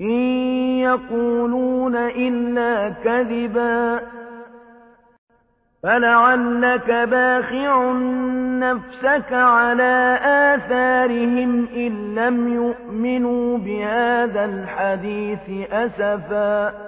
إن يقولون إلا كذبا فلعلك باخع نفسك على آثارهم إن لم يؤمنوا بهذا الحديث أسفا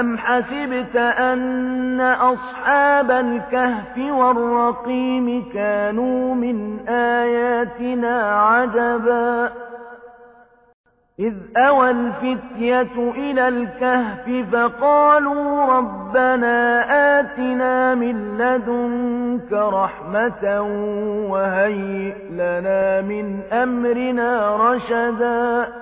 أم حسبت أن أصحاب الكهف والرقيم كانوا من آياتنا عجبا إذ أوى الفتية إلى الكهف فقالوا ربنا آتنا من لدنك رحمة وهيئ لنا من أمرنا رشدا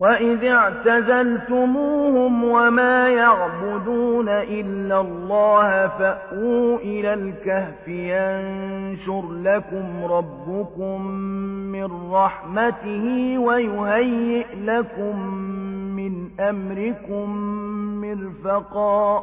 وإذ اعتزلتموهم وما يعبدون إلا الله فأووا إلى الكهف ينشر لكم ربكم من رحمته ويهيئ لكم من أمركم مرفقا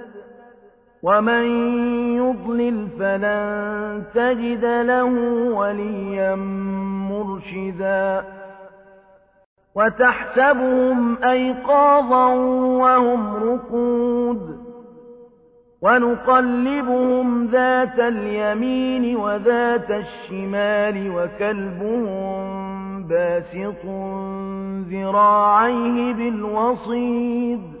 ومن يضلل فلن تجد له وليا مرشدا وتحسبهم أيقاظا وهم رقود ونقلبهم ذات اليمين وذات الشمال وكلبهم باسط ذراعيه بالوصيد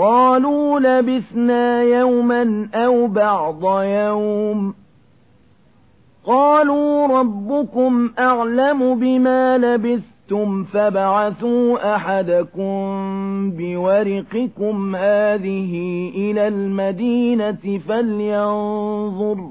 قالوا لبثنا يوما أو بعض يوم. قالوا ربكم أعلم بما لبثتم فبعثوا أحدكم بورقكم هذه إلى المدينة فلينظر.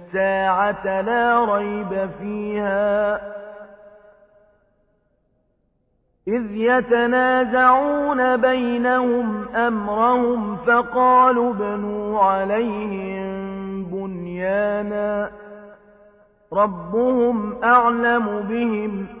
الساعة لا ريب فيها. إذ يتنازعون بينهم أمرهم فقالوا ابنوا عليهم بنيانا. ربهم أعلم بهم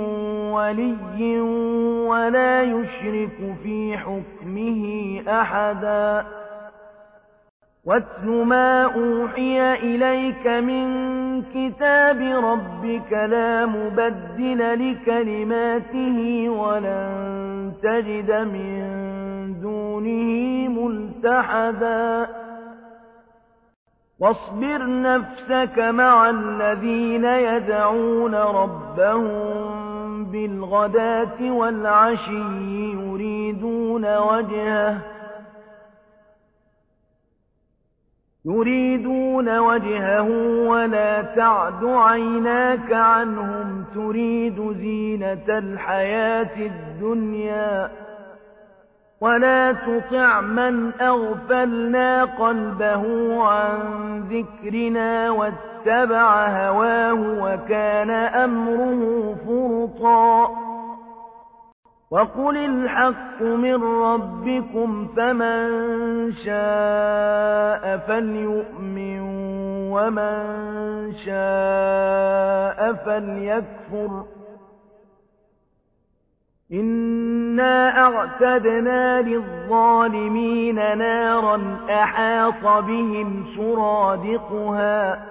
ولي ولا يشرك في حكمه أحدا. واتل ما أوحي إليك من كتاب ربك لا مبدل لكلماته ولن تجد من دونه ملتحدا. واصبر نفسك مع الذين يدعون ربهم بالغداة والعشي يريدون وجهه يريدون وجهه ولا تعد عيناك عنهم تريد زينة الحياة الدنيا ولا تطع من أغفلنا قلبه عن ذكرنا واتبع هواه وكان أمره فرطا. وقل الحق من ربكم فمن شاء فليؤمن ومن شاء فليكفر. إنا أعتدنا للظالمين نارا أحاط بهم سرادقها.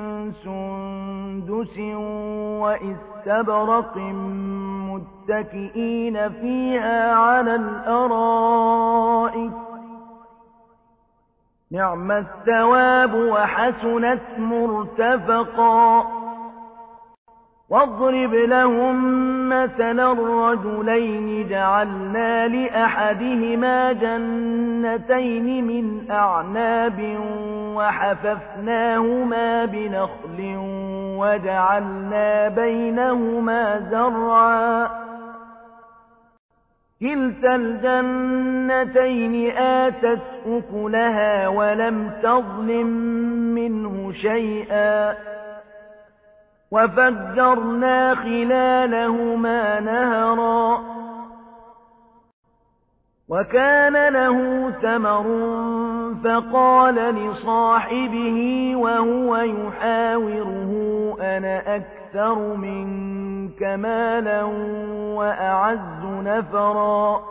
سندس وإستبرق متكئين فيها على الأرائك نعم الثواب وحسنت مرتفقا واضرب لهم مثلا الرجلين جعلنا لأحدهما جنتين من أعناب وحففناهما بنخل وجعلنا بينهما زرعا. كلتا الجنتين آتت أكلها ولم تظلم منه شيئا. وفجرنا خلالهما نهرا. وكان له ثمر فقال لصاحبه وهو يحاوره أنا أكثر منك مالا وأعز نفرا.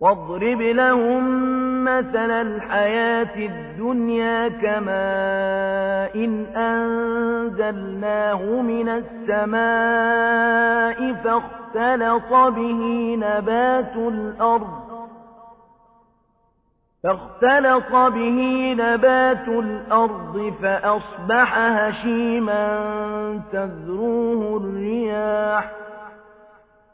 واضرب لهم مثل الحياة الدنيا كماء إن أنزلناه من السماء فاختلط به نبات الأرض فاختلط به نبات الأرض فأصبح هشيما تذروه الرياح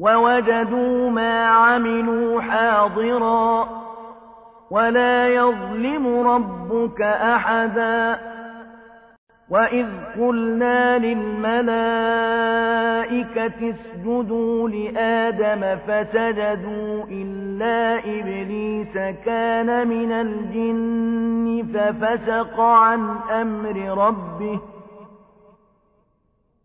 ووجدوا ما عملوا حاضرا ولا يظلم ربك أحدا وإذ قلنا للملائكة اسجدوا لآدم فسجدوا إلا إبليس كان من الجن ففسق عن أمر ربه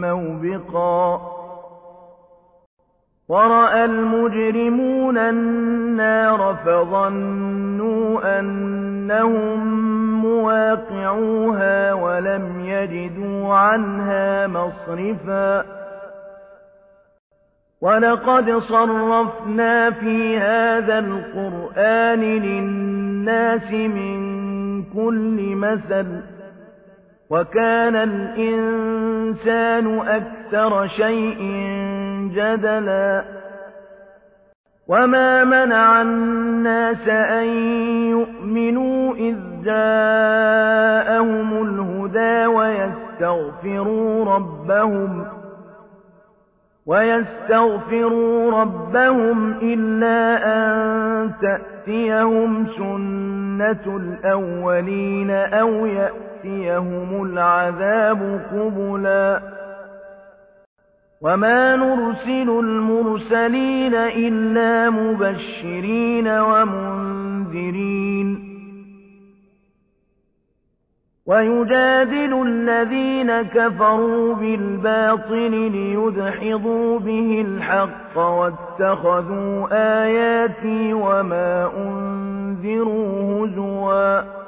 موبقا. ورأى المجرمون النار فظنوا أنهم مواقعوها ولم يجدوا عنها مصرفا. ولقد صرفنا في هذا القرآن للناس من كل مثل وكان الإنسان أكثر شيء جدلا. وما منع الناس أن يؤمنوا إذ جاءهم الهدى ويستغفروا ربهم ويستغفروا ربهم إلا أن تأتيهم سنة الأولين أو يأتي يأتيهم العذاب قبلا. وما نرسل المرسلين إلا مبشرين ومنذرين. ويجادل الذين كفروا بالباطل ليدحضوا به الحق واتخذوا آياتي وما أنذروا هزواً.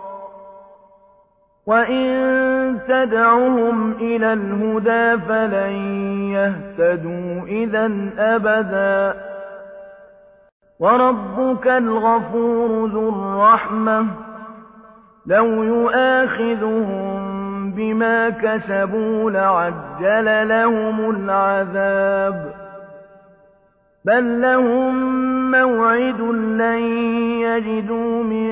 وَإِن تَدْعُهُمْ إِلَى الْهُدَىٰ فَلَن يَهْتَدُوا إِذًا أَبَدًا ۚ وَرَبُّكَ الْغَفُورُ ذُو الرَّحْمَةِ ۖ لَوْ يُؤَاخِذُهُم بِمَا كَسَبُوا لَعَجَّلَ لَهُمُ الْعَذَابَ ۚ بَل لَّهُم مَّوْعِدٌ لَّن يَجِدُوا مِن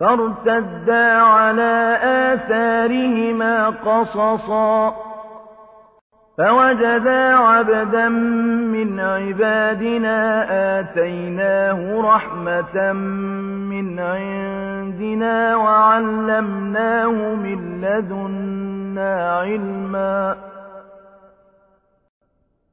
فارتدا على آثارهما قصصا. فوجدا عبدا من عبادنا آتيناه رحمة من عندنا وعلمناه من لدنا علما.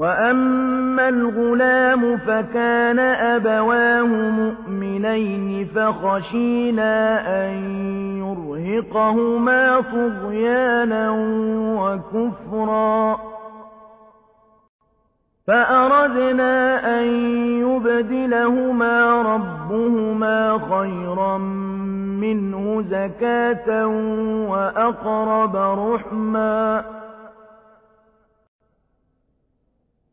وأما الغلام فكان أبواه مؤمنين فخشينا أن يرهقهما طغيانا وكفرا فأردنا أن يبدلهما ربهما خيرا منه زكاة وأقرب رحما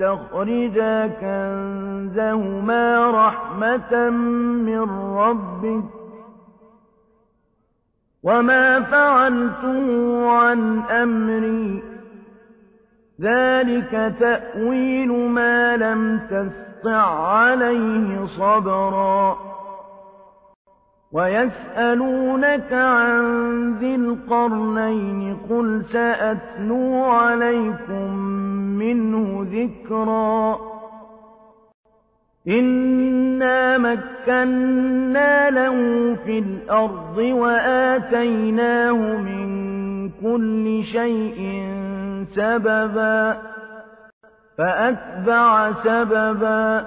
ويستخرجا كنزهما رحمة من ربك وما فعلته عن أمري. ذلك تأويل ما لم تستع عليه صبرا. ويسألونك عن ذي القرنين قل سأتلو عليكم منه ذكرا. إنا مكنا له في الأرض وآتيناه من كل شيء سببا فأتبع سببا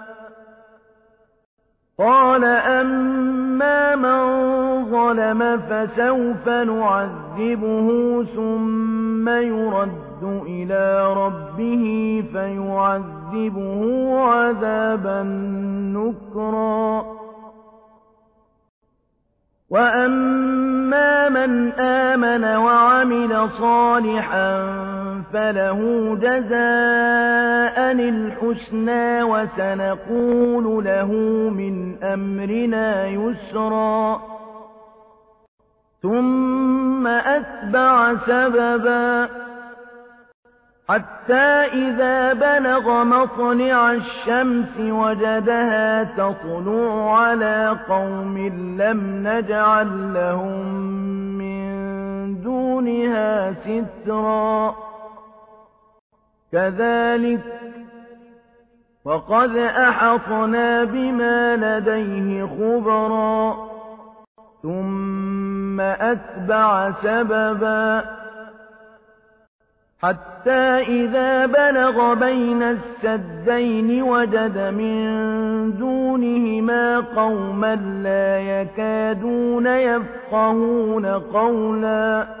قال أما من ظلم فسوف نعذبه ثم يرد إلى ربه فيعذبه عذابا نكرا. وأما من آمن وعمل صالحا فله جزاء الحسنى وسنقول له من أمرنا يسرا ثم أتبع سببا حتى إذا بلغ مطلع الشمس وجدها تطلع على قوم لم نجعل لهم من دونها سترا كذلك وقد أحطنا بما لديه خبرا ثم أتبع سببا حتى إذا بلغ بين السدين وجد من دونهما قوما لا يكادون يفقهون قولا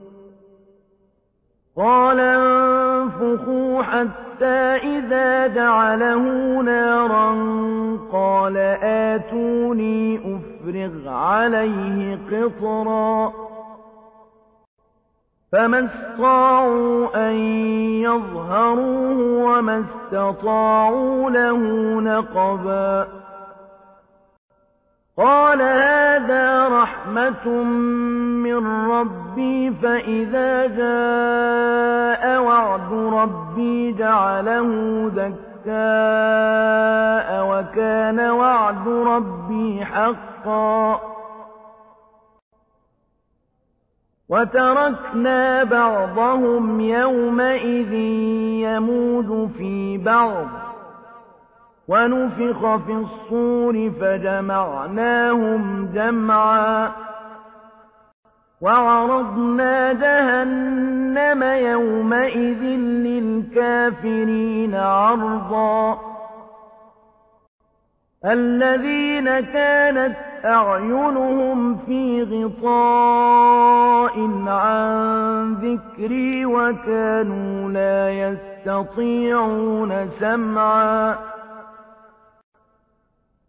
قال انفخوا حتى إذا جعله نارا قال آتوني أفرغ عليه قطرا. فما استطاعوا أن يظهروه وما استطاعوا له نقبا. قال هذا رحمة من ربي فإذا جاء وعد ربي جعله دكاء وكان وعد ربي حقا. وتركنا بعضهم يومئذ يمود في بعض. ونفخ في الصور فجمعناهم جمعا وعرضنا جهنم يومئذ للكافرين عرضا الذين كانت أعينهم في غطاء عن ذكري وكانوا لا يستطيعون سمعا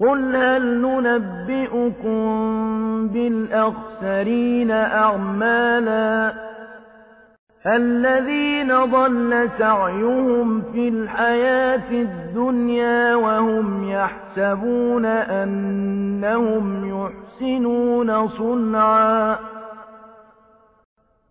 قل هل ننبئكم بالأخسرين أعمالا الذين ضل سعيهم في الحياة الدنيا وهم يحسبون أنهم يحسنون صنعا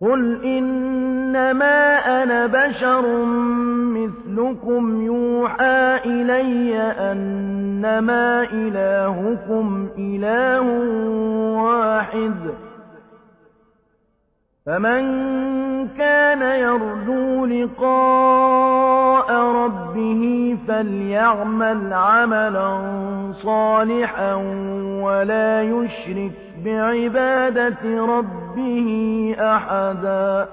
قل إنما أنا بشر مثلكم يوحى إلي أنما إلهكم إله واحد فمن كان يرجو لقاء ربه فليعمل عملا صالحا ولا يشرك بعبادة ربه أحداً.